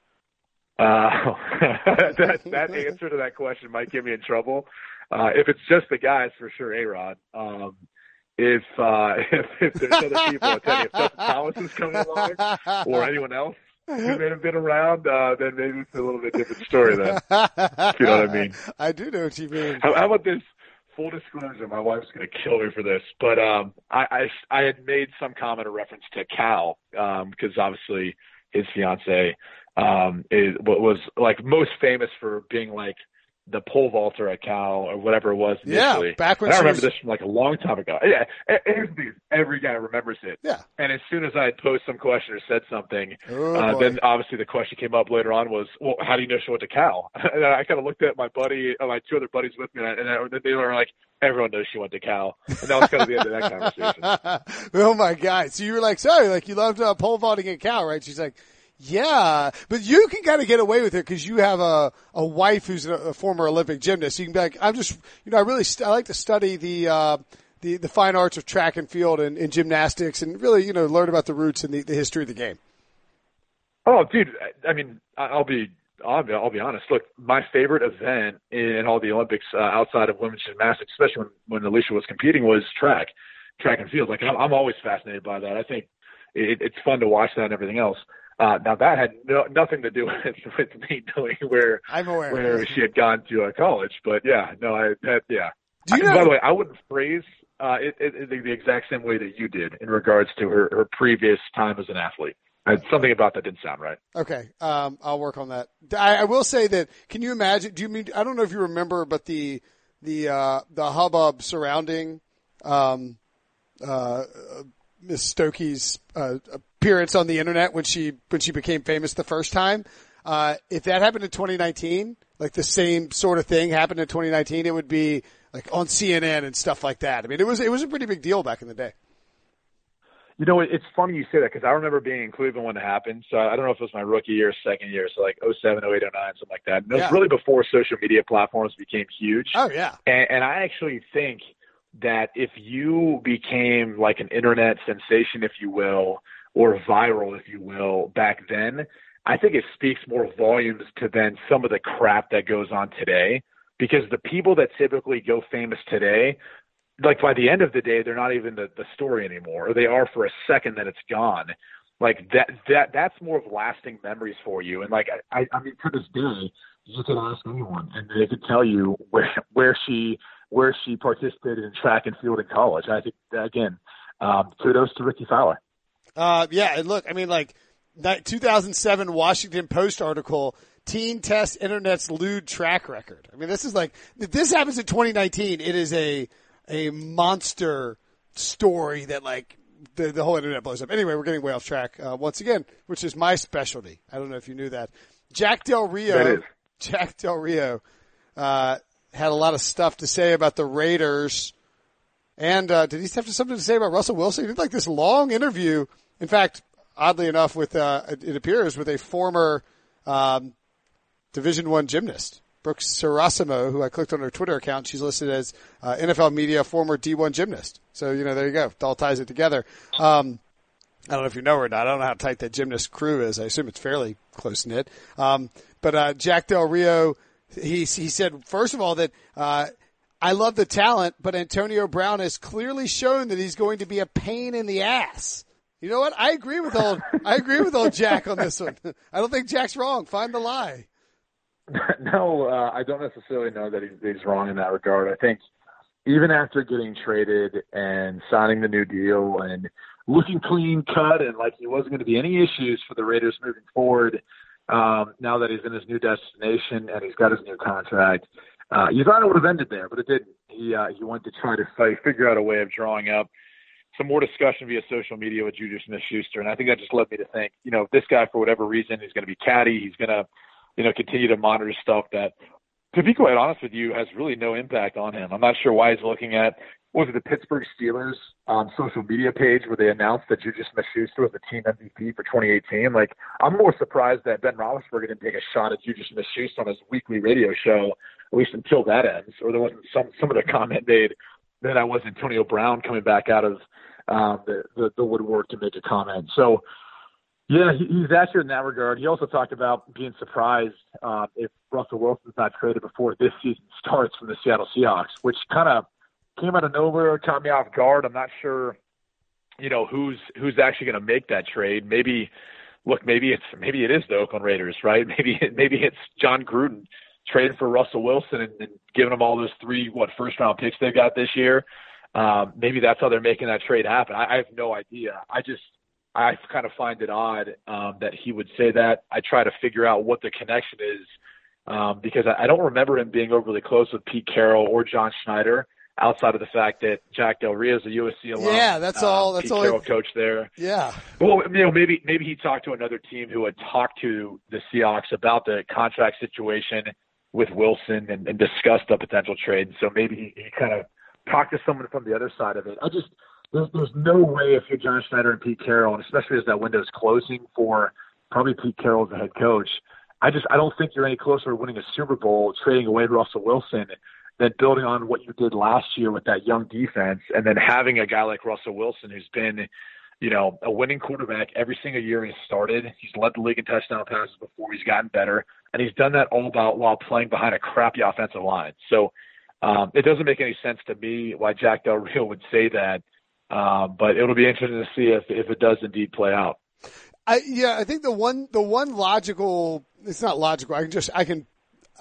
Uh, that that answer to that question might get me in trouble. Uh, if it's just the guys, for sure, A Rod. Um, if, uh, if if there's other people, you, if Justin Thomas is coming along or anyone else who may have been around, uh, then maybe it's a little bit different story. Then, if you know what I mean. I do know what you mean. How, how about this? Full disclosure, my wife's going to kill me for this, but um, I, I I had made some comment or reference to Cal because um, obviously his fiance um, is what was like most famous for being like the pole vaulter at Cal or whatever it was initially. Yeah, back when I remember was... this from like a long time ago. Yeah, every guy remembers it. Yeah. And as soon as I had posed some question or said something, oh, uh, then obviously the question came up later on was, well, how do you know she went to Cal? and I kind of looked at my buddy, uh, my two other buddies with me, and, I, and they were like, everyone knows she went to Cal. And that was kind of the end of that conversation. oh my God. So you were like, sorry, like you loved uh, pole vaulting at Cal, right? She's like, yeah, but you can kind of get away with it because you have a, a wife who's a, former Olympic gymnast. You can be like, I'm just, you know, I really, st- I like to study the, uh, the, the fine arts of track and field and, and gymnastics and really, you know, learn about the roots and the, the history of the game. Oh, dude, I mean, I'll be, I'll be, I'll be honest. Look, my favorite event in all the Olympics uh, outside of women's gymnastics, especially when, when Alicia was competing, was track, track and field. Like, I'm, I'm always fascinated by that. I think it, it's fun to watch that and everything else. Uh, now that had no, nothing to do with, with me knowing where I'm aware. where she had gone to a college, but yeah, no, I that yeah. Do you I, know, by the way, I wouldn't phrase uh, it, it, the exact same way that you did in regards to her her previous time as an athlete. Uh, something about that didn't sound right. Okay, um, I'll work on that. I, I will say that. Can you imagine? Do you mean? I don't know if you remember, but the the uh, the hubbub surrounding um, uh, Miss Stokke's uh, appearance on the internet when she when she became famous the first time. Uh, if that happened in 2019, like the same sort of thing happened in 2019, it would be like on CNN and stuff like that. I mean, it was it was a pretty big deal back in the day. You know, it's funny you say that because I remember being in Cleveland when it happened. So I don't know if it was my rookie year, second year, so like 07, 08, 09, something like that. And it was Yeah. really before social media platforms became huge. Oh yeah, And, and I actually think that if you became like an internet sensation, if you will, or viral, if you will, back then, I think it speaks more volumes to then some of the crap that goes on today. Because the people that typically go famous today, like by the end of the day, they're not even the, the story anymore, or they are for a second, then it's gone. Like that, that, that's more of lasting memories for you. And like, I, I mean, to this day, you can ask anyone, and they could tell you where where she where she participated in track and field in college. I think again, um, kudos to Rickie Fowler. Uh, yeah. And look, I mean, like that 2007 Washington Post article. Teen test internet's lewd track record. I mean, this is like, if this happens in 2019, it is a, a monster story that like the, the whole internet blows up. Anyway, we're getting way off track, uh, once again, which is my specialty. I don't know if you knew that. Jack Del Rio, Jack Del Rio, uh, had a lot of stuff to say about the Raiders. And, uh, did he have something to say about Russell Wilson? He did like this long interview. In fact, oddly enough, with, uh, it appears with a former, um, Division One gymnast, Brooke Sarasimo, who I clicked on her Twitter account. She's listed as uh, NFL media former D1 gymnast. So you know, there you go. It all ties it together. Um, I don't know if you know her or not. I don't know how tight that gymnast crew is. I assume it's fairly close knit. Um, but uh, Jack Del Rio he he said first of all that uh, I love the talent, but Antonio Brown has clearly shown that he's going to be a pain in the ass. You know what? I agree with old I agree with old Jack on this one. I don't think Jack's wrong. Find the lie. no, uh, I don't necessarily know that he's, wrong in that regard. I think even after getting traded and signing the new deal and looking clean cut and like he wasn't going to be any issues for the Raiders moving forward, um, now that he's in his new destination and he's got his new contract, uh, you thought it would have ended there, but it didn't. He uh, he went to try to fight, figure out a way of drawing up some more discussion via social media with Juju Smith-Schuster, and I think that just led me to think, you know, this guy for whatever reason is going to be catty, he's going to, you know, continue to monitor stuff that, to be quite honest with you, has really no impact on him. I'm not sure why he's looking at was it the Pittsburgh Steelers um, social media page where they announced that Juju Smith-Schuster was the team MVP for 2018? Like, I'm more surprised that Ben Roethlisberger didn't take a shot at Juju Smith-Schuster on his weekly radio show, at least until that ends, or there wasn't some some of the comment made that I was Antonio Brown coming back out of um, the, the the woodwork to make a comment. So. Yeah, he, he's accurate in that regard. He also talked about being surprised uh, if Russell Wilson's not traded before this season starts from the Seattle Seahawks, which kind of came out of nowhere, caught me off guard. I'm not sure, you know, who's who's actually going to make that trade. Maybe, look, maybe it's maybe it is the Oakland Raiders, right? Maybe maybe it's Jon Gruden trading for Russell Wilson and, and giving them all those three what first round picks they've got this year. Um, maybe that's how they're making that trade happen. I, I have no idea. I just I kind of find it odd um, that he would say that. I try to figure out what the connection is um, because I, I don't remember him being overly close with Pete Carroll or John Schneider outside of the fact that Jack Del Rio is a USC alum. Yeah, that's all. Uh, that's Pete all. Carroll coach there. Yeah. Well, you know, maybe maybe he talked to another team who had talked to the Seahawks about the contract situation with Wilson and, and discussed a potential trade. So maybe he, he kind of talked to someone from the other side of it. I just there's there's no way if you're John Schneider and Pete Carroll, and especially as that window is closing for probably Pete Carroll as the head coach. I just I don't think you're any closer to winning a Super Bowl trading away Russell Wilson than building on what you did last year with that young defense, and then having a guy like Russell Wilson who's been, you know, a winning quarterback every single year he's started. He's led the league in touchdown passes before. He's gotten better, and he's done that all about while playing behind a crappy offensive line. So um, it doesn't make any sense to me why Jack Del Rio would say that. Um, but it'll be interesting to see if if it does indeed play out. I, yeah, I think the one the one logical it's not logical. I can just I can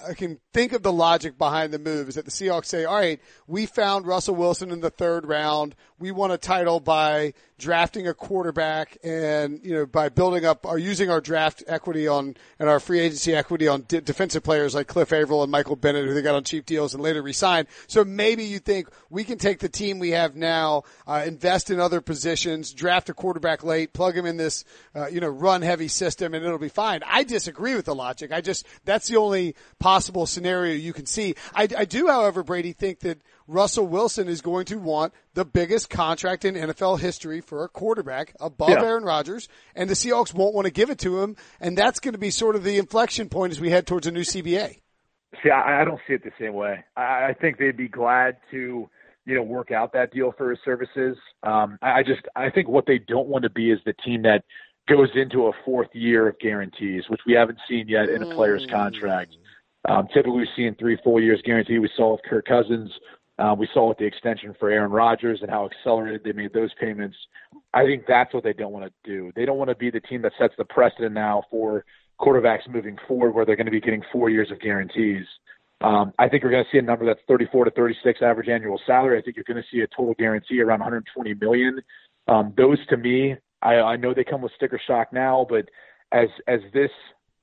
I can think of the logic behind the move is that the Seahawks say, all right, we found Russell Wilson in the third round. We won a title by drafting a quarterback and, you know, by building up or using our draft equity on and our free agency equity on defensive players like Cliff Avril and Michael Bennett, who they got on cheap deals and later resigned. So maybe you think we can take the team we have now, uh, invest in other positions, draft a quarterback late, plug him in this, uh, you know, run heavy system and it'll be fine. I disagree with the logic. I just, that's the only possible scenario you can see. I, I do, however, Brady, think that Russell Wilson is going to want the biggest contract in NFL history for a quarterback above Yeah. Aaron Rodgers, and the Seahawks won't want to give it to him, and that's going to be sort of the inflection point as we head towards a new CBA. See, I, I don't see it the same way. I, I think they'd be glad to, you know, work out that deal for his services. Um, I, I just, I think what they don't want to be is the team that goes into a fourth year of guarantees, which we haven't seen yet in a player's contract. Um, typically, we've seen three, four years guarantee. We saw with Kirk Cousins. Uh, we saw with the extension for Aaron Rodgers and how accelerated they made those payments. I think that's what they don't want to do. They don't want to be the team that sets the precedent now for quarterbacks moving forward, where they're going to be getting four years of guarantees. Um, I think we're going to see a number that's 34 to 36 average annual salary. I think you're going to see a total guarantee around 120 million. Um, those to me, I, I know they come with sticker shock now, but as as this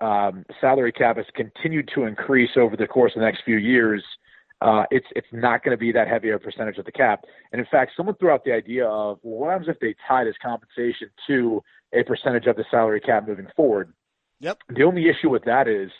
um, salary cap has continued to increase over the course of the next few years, uh, it's it's not going to be that heavy a percentage of the cap. And in fact, someone threw out the idea of well, what happens if they tied his compensation to a percentage of the salary cap moving forward? Yep. The only issue with that is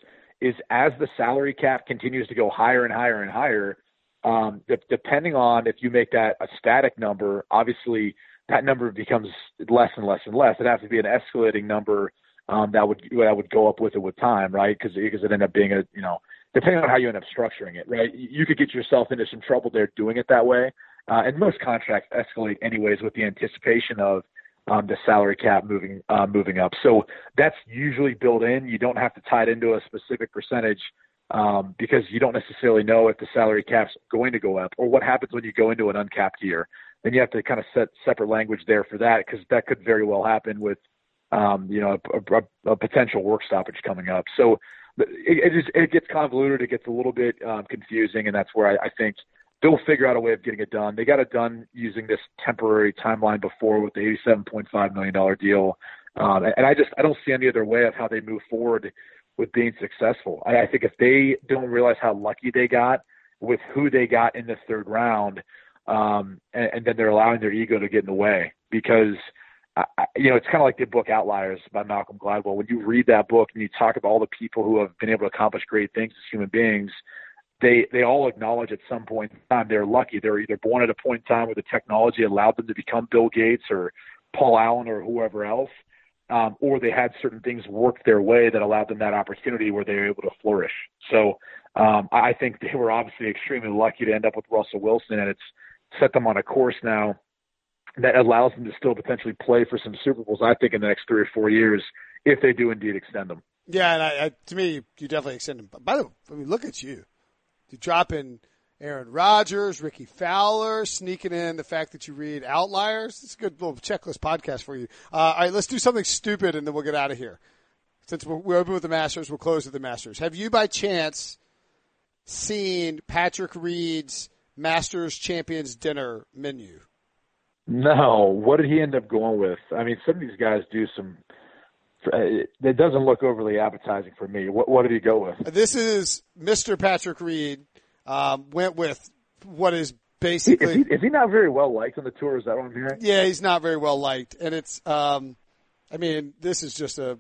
is as the salary cap continues to go higher and higher and higher, um, de- depending on if you make that a static number, obviously that number becomes less and less and less. It has to be an escalating number um, that would that would go up with it with time, right? Because because it ended up being a you know depending on how you end up structuring it, right? You could get yourself into some trouble there doing it that way. Uh, and most contracts escalate anyways with the anticipation of um, the salary cap moving uh, moving up. So that's usually built in. You don't have to tie it into a specific percentage. um, because you don't necessarily know if the salary cap's going to go up or what happens when you go into an uncapped year. Then you have to kind of set separate language there for that because that could very well happen with, um, you know, a, a, a potential work stoppage coming up. So it, it, just, it gets convoluted. It gets a little bit um, confusing, and that's where I, I think they'll figure out a way of getting it done. They got it done using this temporary timeline before with the $87.5 million deal. Um, and I just I don't see any other way of how they move forward with being successful. I, I think if they don't realize how lucky they got with who they got in the third round, um, and, and then they're allowing their ego to get in the way because. I, you know, it's kind of like the book Outliers by Malcolm Gladwell. When you read that book and you talk about all the people who have been able to accomplish great things as human beings, they they all acknowledge at some point in time they're lucky. They're either born at a point in time where the technology allowed them to become Bill Gates or Paul Allen or whoever else, um, or they had certain things work their way that allowed them that opportunity where they were able to flourish. So um, I think they were obviously extremely lucky to end up with Russell Wilson, and it's set them on a course now that allows them to still potentially play for some Super Bowls. I think in the next three or four years, if they do indeed extend them. Yeah, and I, I, to me, you definitely extend them. By the way, I mean, look at you. You drop in Aaron Rodgers, Rickie Fowler, sneaking in the fact that you read Outliers. It's a good little checklist podcast for you. Uh, all right, let's do something stupid and then we'll get out of here. Since we're, we're open with the Masters, we'll close with the Masters. Have you by chance seen Patrick Reed's Masters Champions Dinner menu? No. What did he end up going with? I mean, some of these guys do some. Uh, it doesn't look overly appetizing for me. What, what did he go with? This is Mr. Patrick Reed um, went with what is basically. Is he, is he, not very well liked on the tour? Is that what I'm hearing? Yeah, he's not very well liked, and it's. Um, I mean, this is just a.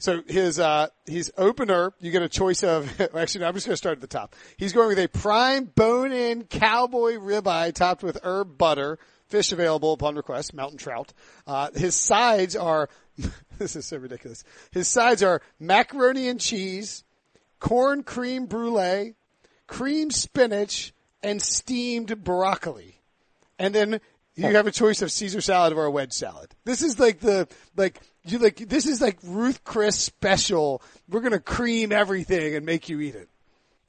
So his uh, his opener, you get a choice of. Actually, no, I'm just going to start at the top. He's going with a prime bone-in cowboy ribeye topped with herb butter. Fish available upon request, mountain trout. Uh, his sides are. this is so ridiculous. His sides are macaroni and cheese, corn cream brulee, cream spinach, and steamed broccoli. And then you have a choice of Caesar salad or a wedge salad. This is like the like you like this is like Ruth Chris special. We're gonna cream everything and make you eat it.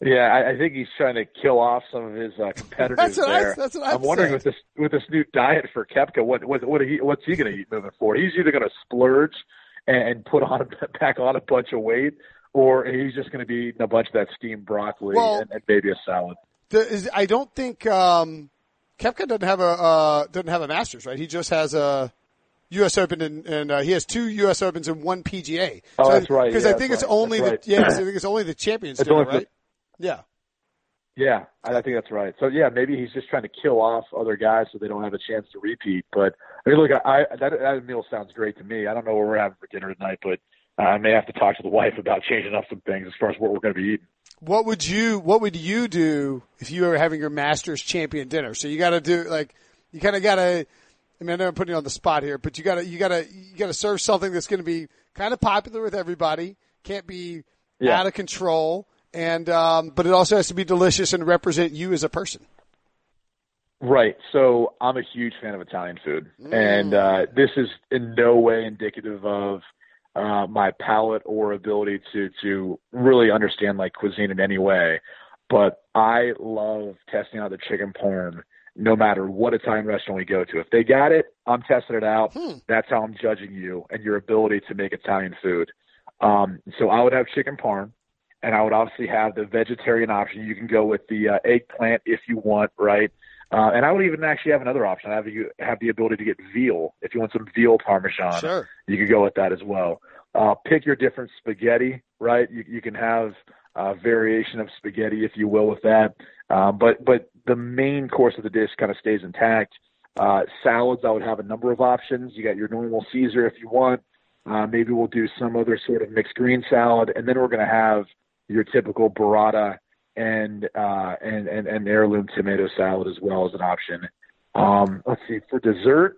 Yeah, I, I think he's trying to kill off some of his uh, competitors that's what there. I, that's what I'm, I'm wondering saying. with this with this new diet for Koepka, what what what he what's he going to eat moving forward? He's either going to splurge and, put on back on a bunch of weight, or he's just going to be eating a bunch of that steamed broccoli Well, and, and maybe a salad. Is, I don't think um, Koepka doesn't have a uh, doesn't have a Masters, right? He just has a U.S. Open and, and uh, he has two U.S. Opens and one PGA. Oh, that's right. Because Yeah, I think it's right. only That's the right. yeah, I think it's only the Champions It's Dinner, only for- right? Yeah. Yeah, I I think that's right. So yeah, maybe he's just trying to kill off other guys so they don't have a chance to repeat. But I mean, look, I, I that, that meal sounds great to me. I don't know what we're having for dinner tonight, but uh, I may have to talk to the wife about changing up some things as far as what we're going to be eating. What would you What would you do if you were having your Masters Champion dinner? So you got to do like you kind of got to. I mean, I know I'm putting you on the spot here, but you got to you got to you got to serve something that's going to be kind of popular with everybody. Can't be Yeah. out of control, and um, but it also has to be delicious and represent you as a person. Right. So I'm a huge fan of Italian food, and uh, this is in no way indicative of uh, my palate or ability to to really understand like cuisine in any way. But I love testing out the chicken parm, no matter what Italian restaurant we go to. If they got it, I'm testing it out. That's how I'm judging you and your ability to make Italian food. Um, so I would have chicken parm and I would obviously have the vegetarian option. You can go with the uh, eggplant if you want, right? Uh, and I would even actually have another option. I have you have the ability to get veal if you want some veal parmesan. Sure. You could go with that as well. Uh, pick your different spaghetti, right? You, you can have a variation of spaghetti, if you will, with that. Um, but but the main course of the dish kind of stays intact. Uh, salads, I would have a number of options. You got your normal Caesar if you want. Uh, maybe we'll do some other sort of mixed green salad, and then we're going to have your typical burrata and uh, and and and heirloom tomato salad as well as an option. Um, let's see for dessert.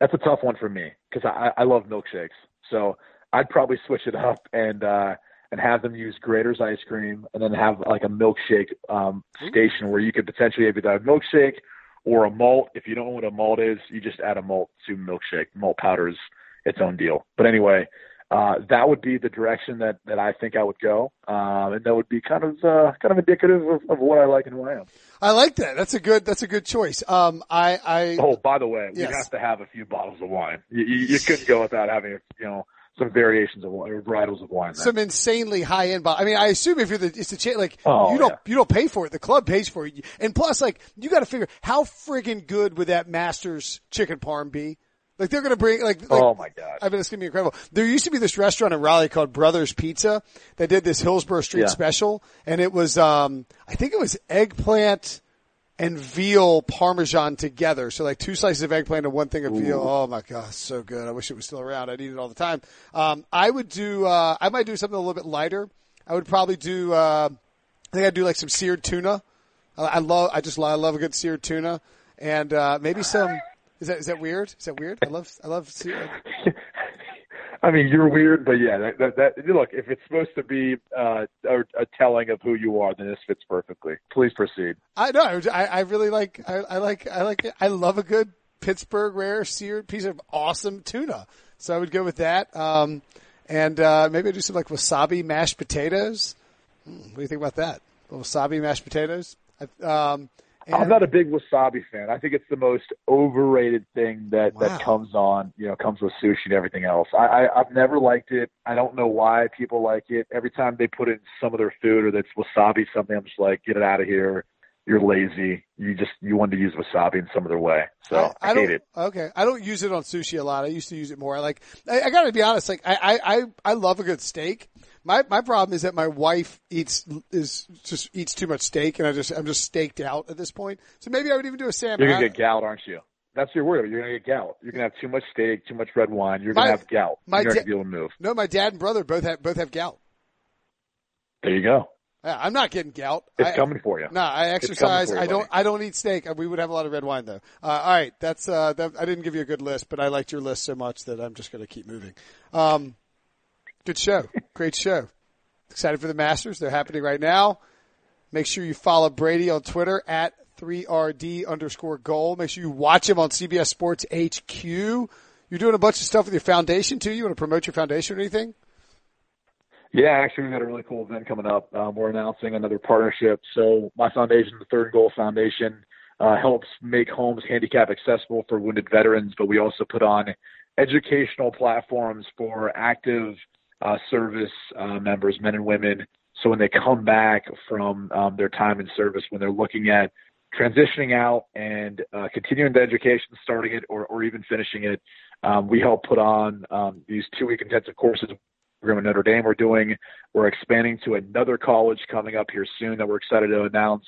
That's a tough one for me because I, I love milkshakes. So I'd probably switch it up and uh, and have them use Graeter's ice cream, and then have like a milkshake um, station where you could potentially have either a milkshake or a malt. If you don't know what a malt is, you just add a malt to milkshake. Malt powder is its own deal. But anyway, uh, that would be the direction that, that I think I would go, um, and that would be kind of uh, kind of indicative of, of what I like and who I am. I like that. That's a good. That's a good choice. Um, I, I. Oh, by the way, we Yes. have to have a few bottles of wine. You, you, you couldn't go without having, you know, some variations of wine, or varietals of wine. there. some insanely high end bottle. I mean, I assume if you're the, it's the cha- like Oh, you don't yeah. you don't pay for it. The club pays for it, and plus, like you got to figure how friggin' good would that Masters chicken parm be? Like they're gonna bring like, like oh my god! I mean, it's gonna be incredible. There used to be this restaurant in Raleigh called Brothers Pizza that did this Hillsborough Street Yeah. special, and it was, um, I think it was eggplant and veal parmesan together. So like two slices of eggplant and one thing of veal. Oh my gosh, so good. I wish it was still around. I'd eat it all the time. Um, I would do, uh, I might do something a little bit lighter. I would probably do, uh, I think I'd do like some seared tuna. I, I love, I just, I love a good seared tuna and, uh, maybe some, is that, is that weird? Is that weird? I love, I love seared. I mean, you're weird, but yeah, that, that, that look, if it's supposed to be uh, a, a telling of who you are, then this fits perfectly. Please proceed. I know. I, I really like. I, I like. I like. it. I love a good Pittsburgh rare seared piece of awesome tuna. So I would go with that. Um, and uh, maybe I do some like wasabi mashed potatoes. Hmm, what do you think about that? Wasabi mashed potatoes. I- Um, I'm not a big wasabi fan. I think it's the most overrated thing that Wow. that comes on, you know, comes with sushi and everything else. I, I I've never liked it. I don't know why people like it. Every time they put it in some of their food or that's wasabi something, I'm just like, get it out of here. You're lazy. You just you want to use wasabi in some other way. So I, I, don't. hate it. Okay, I don't use it on sushi a lot. I used to use it more. I like. I, I got to be honest. Like, I, I, I, I love a good steak. My my problem is that my wife eats is just eats too much steak, and I just I'm just staked out at this point. So maybe I would even do a salmon. You're gonna get gout, aren't you? That's your word. You're gonna get gout. You're gonna have too much steak, too much red wine. You're gonna My- have gout. my You're not da- gonna be able to move. no, my dad and brother both have both have gout. There you go. Yeah, I'm not getting gout. It's I, coming for you. No, I exercise. you, I don't. buddy. I don't eat steak. We would have a lot of red wine though. Uh, all right, that's. Uh, that, I didn't give you a good list, but I liked your list so much that I'm just going to keep moving. Um, good show. Great show. Excited for the Masters. They're happening right now. Make sure you follow Brady on Twitter at 3RD underscore goal. Make sure you watch him on CBS Sports HQ. You're doing a bunch of stuff with your foundation too. You want to promote your foundation or anything? Yeah, actually, we've got a really cool event coming up. Um, we're announcing another partnership. So my foundation, the Third Goal Foundation, uh, helps make homes handicap accessible for wounded veterans, but we also put on educational platforms for active uh, service uh, members, men and women. So when they come back from um, their time in service, when they're looking at transitioning out and uh, continuing the education, starting it, or, or even finishing it, um, we help put on um, these two-week intensive courses program at Notre Dame we're doing. We're expanding to another college coming up here soon that we're excited to announce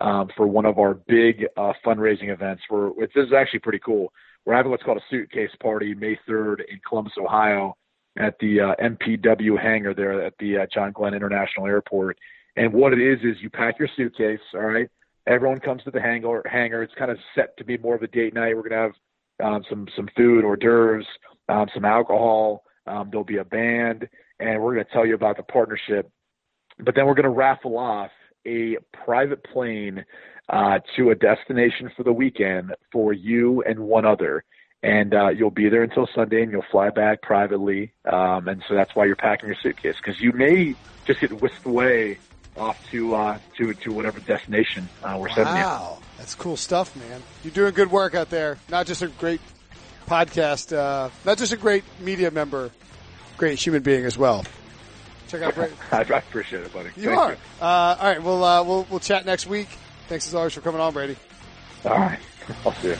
um, for one of our big uh, fundraising events. We're, this is actually pretty cool. We're having what's called a suitcase party May 3rd in Columbus, Ohio at the uh, MPW hangar there at the uh, John Glenn International Airport. And what it is, is you pack your suitcase, all right? Everyone comes to the hangar. hangar. It's kind of set to be more of a date night. We're to have um, some, some food, hors d'oeuvres, um, some alcohol. Um, there'll be a band, and we're to tell you about the partnership. But then we're to raffle off a private plane uh, to a destination for the weekend for you and one other. And uh, you'll be there until Sunday, and you'll fly back privately. Um, and so that's why you're packing your suitcase because you may just get whisked away off to uh, to to whatever destination uh, we're sending you. Wow, that's cool stuff, man. You're doing good work out there. Not just a great podcast, uh, not just a great media member, great human being as well. Check out Brady. I, appreciate it, buddy. You Thank are. Uh, all right, we'll uh, we'll we'll chat next week. Thanks as always for coming on, Brady. All right, I'll see you.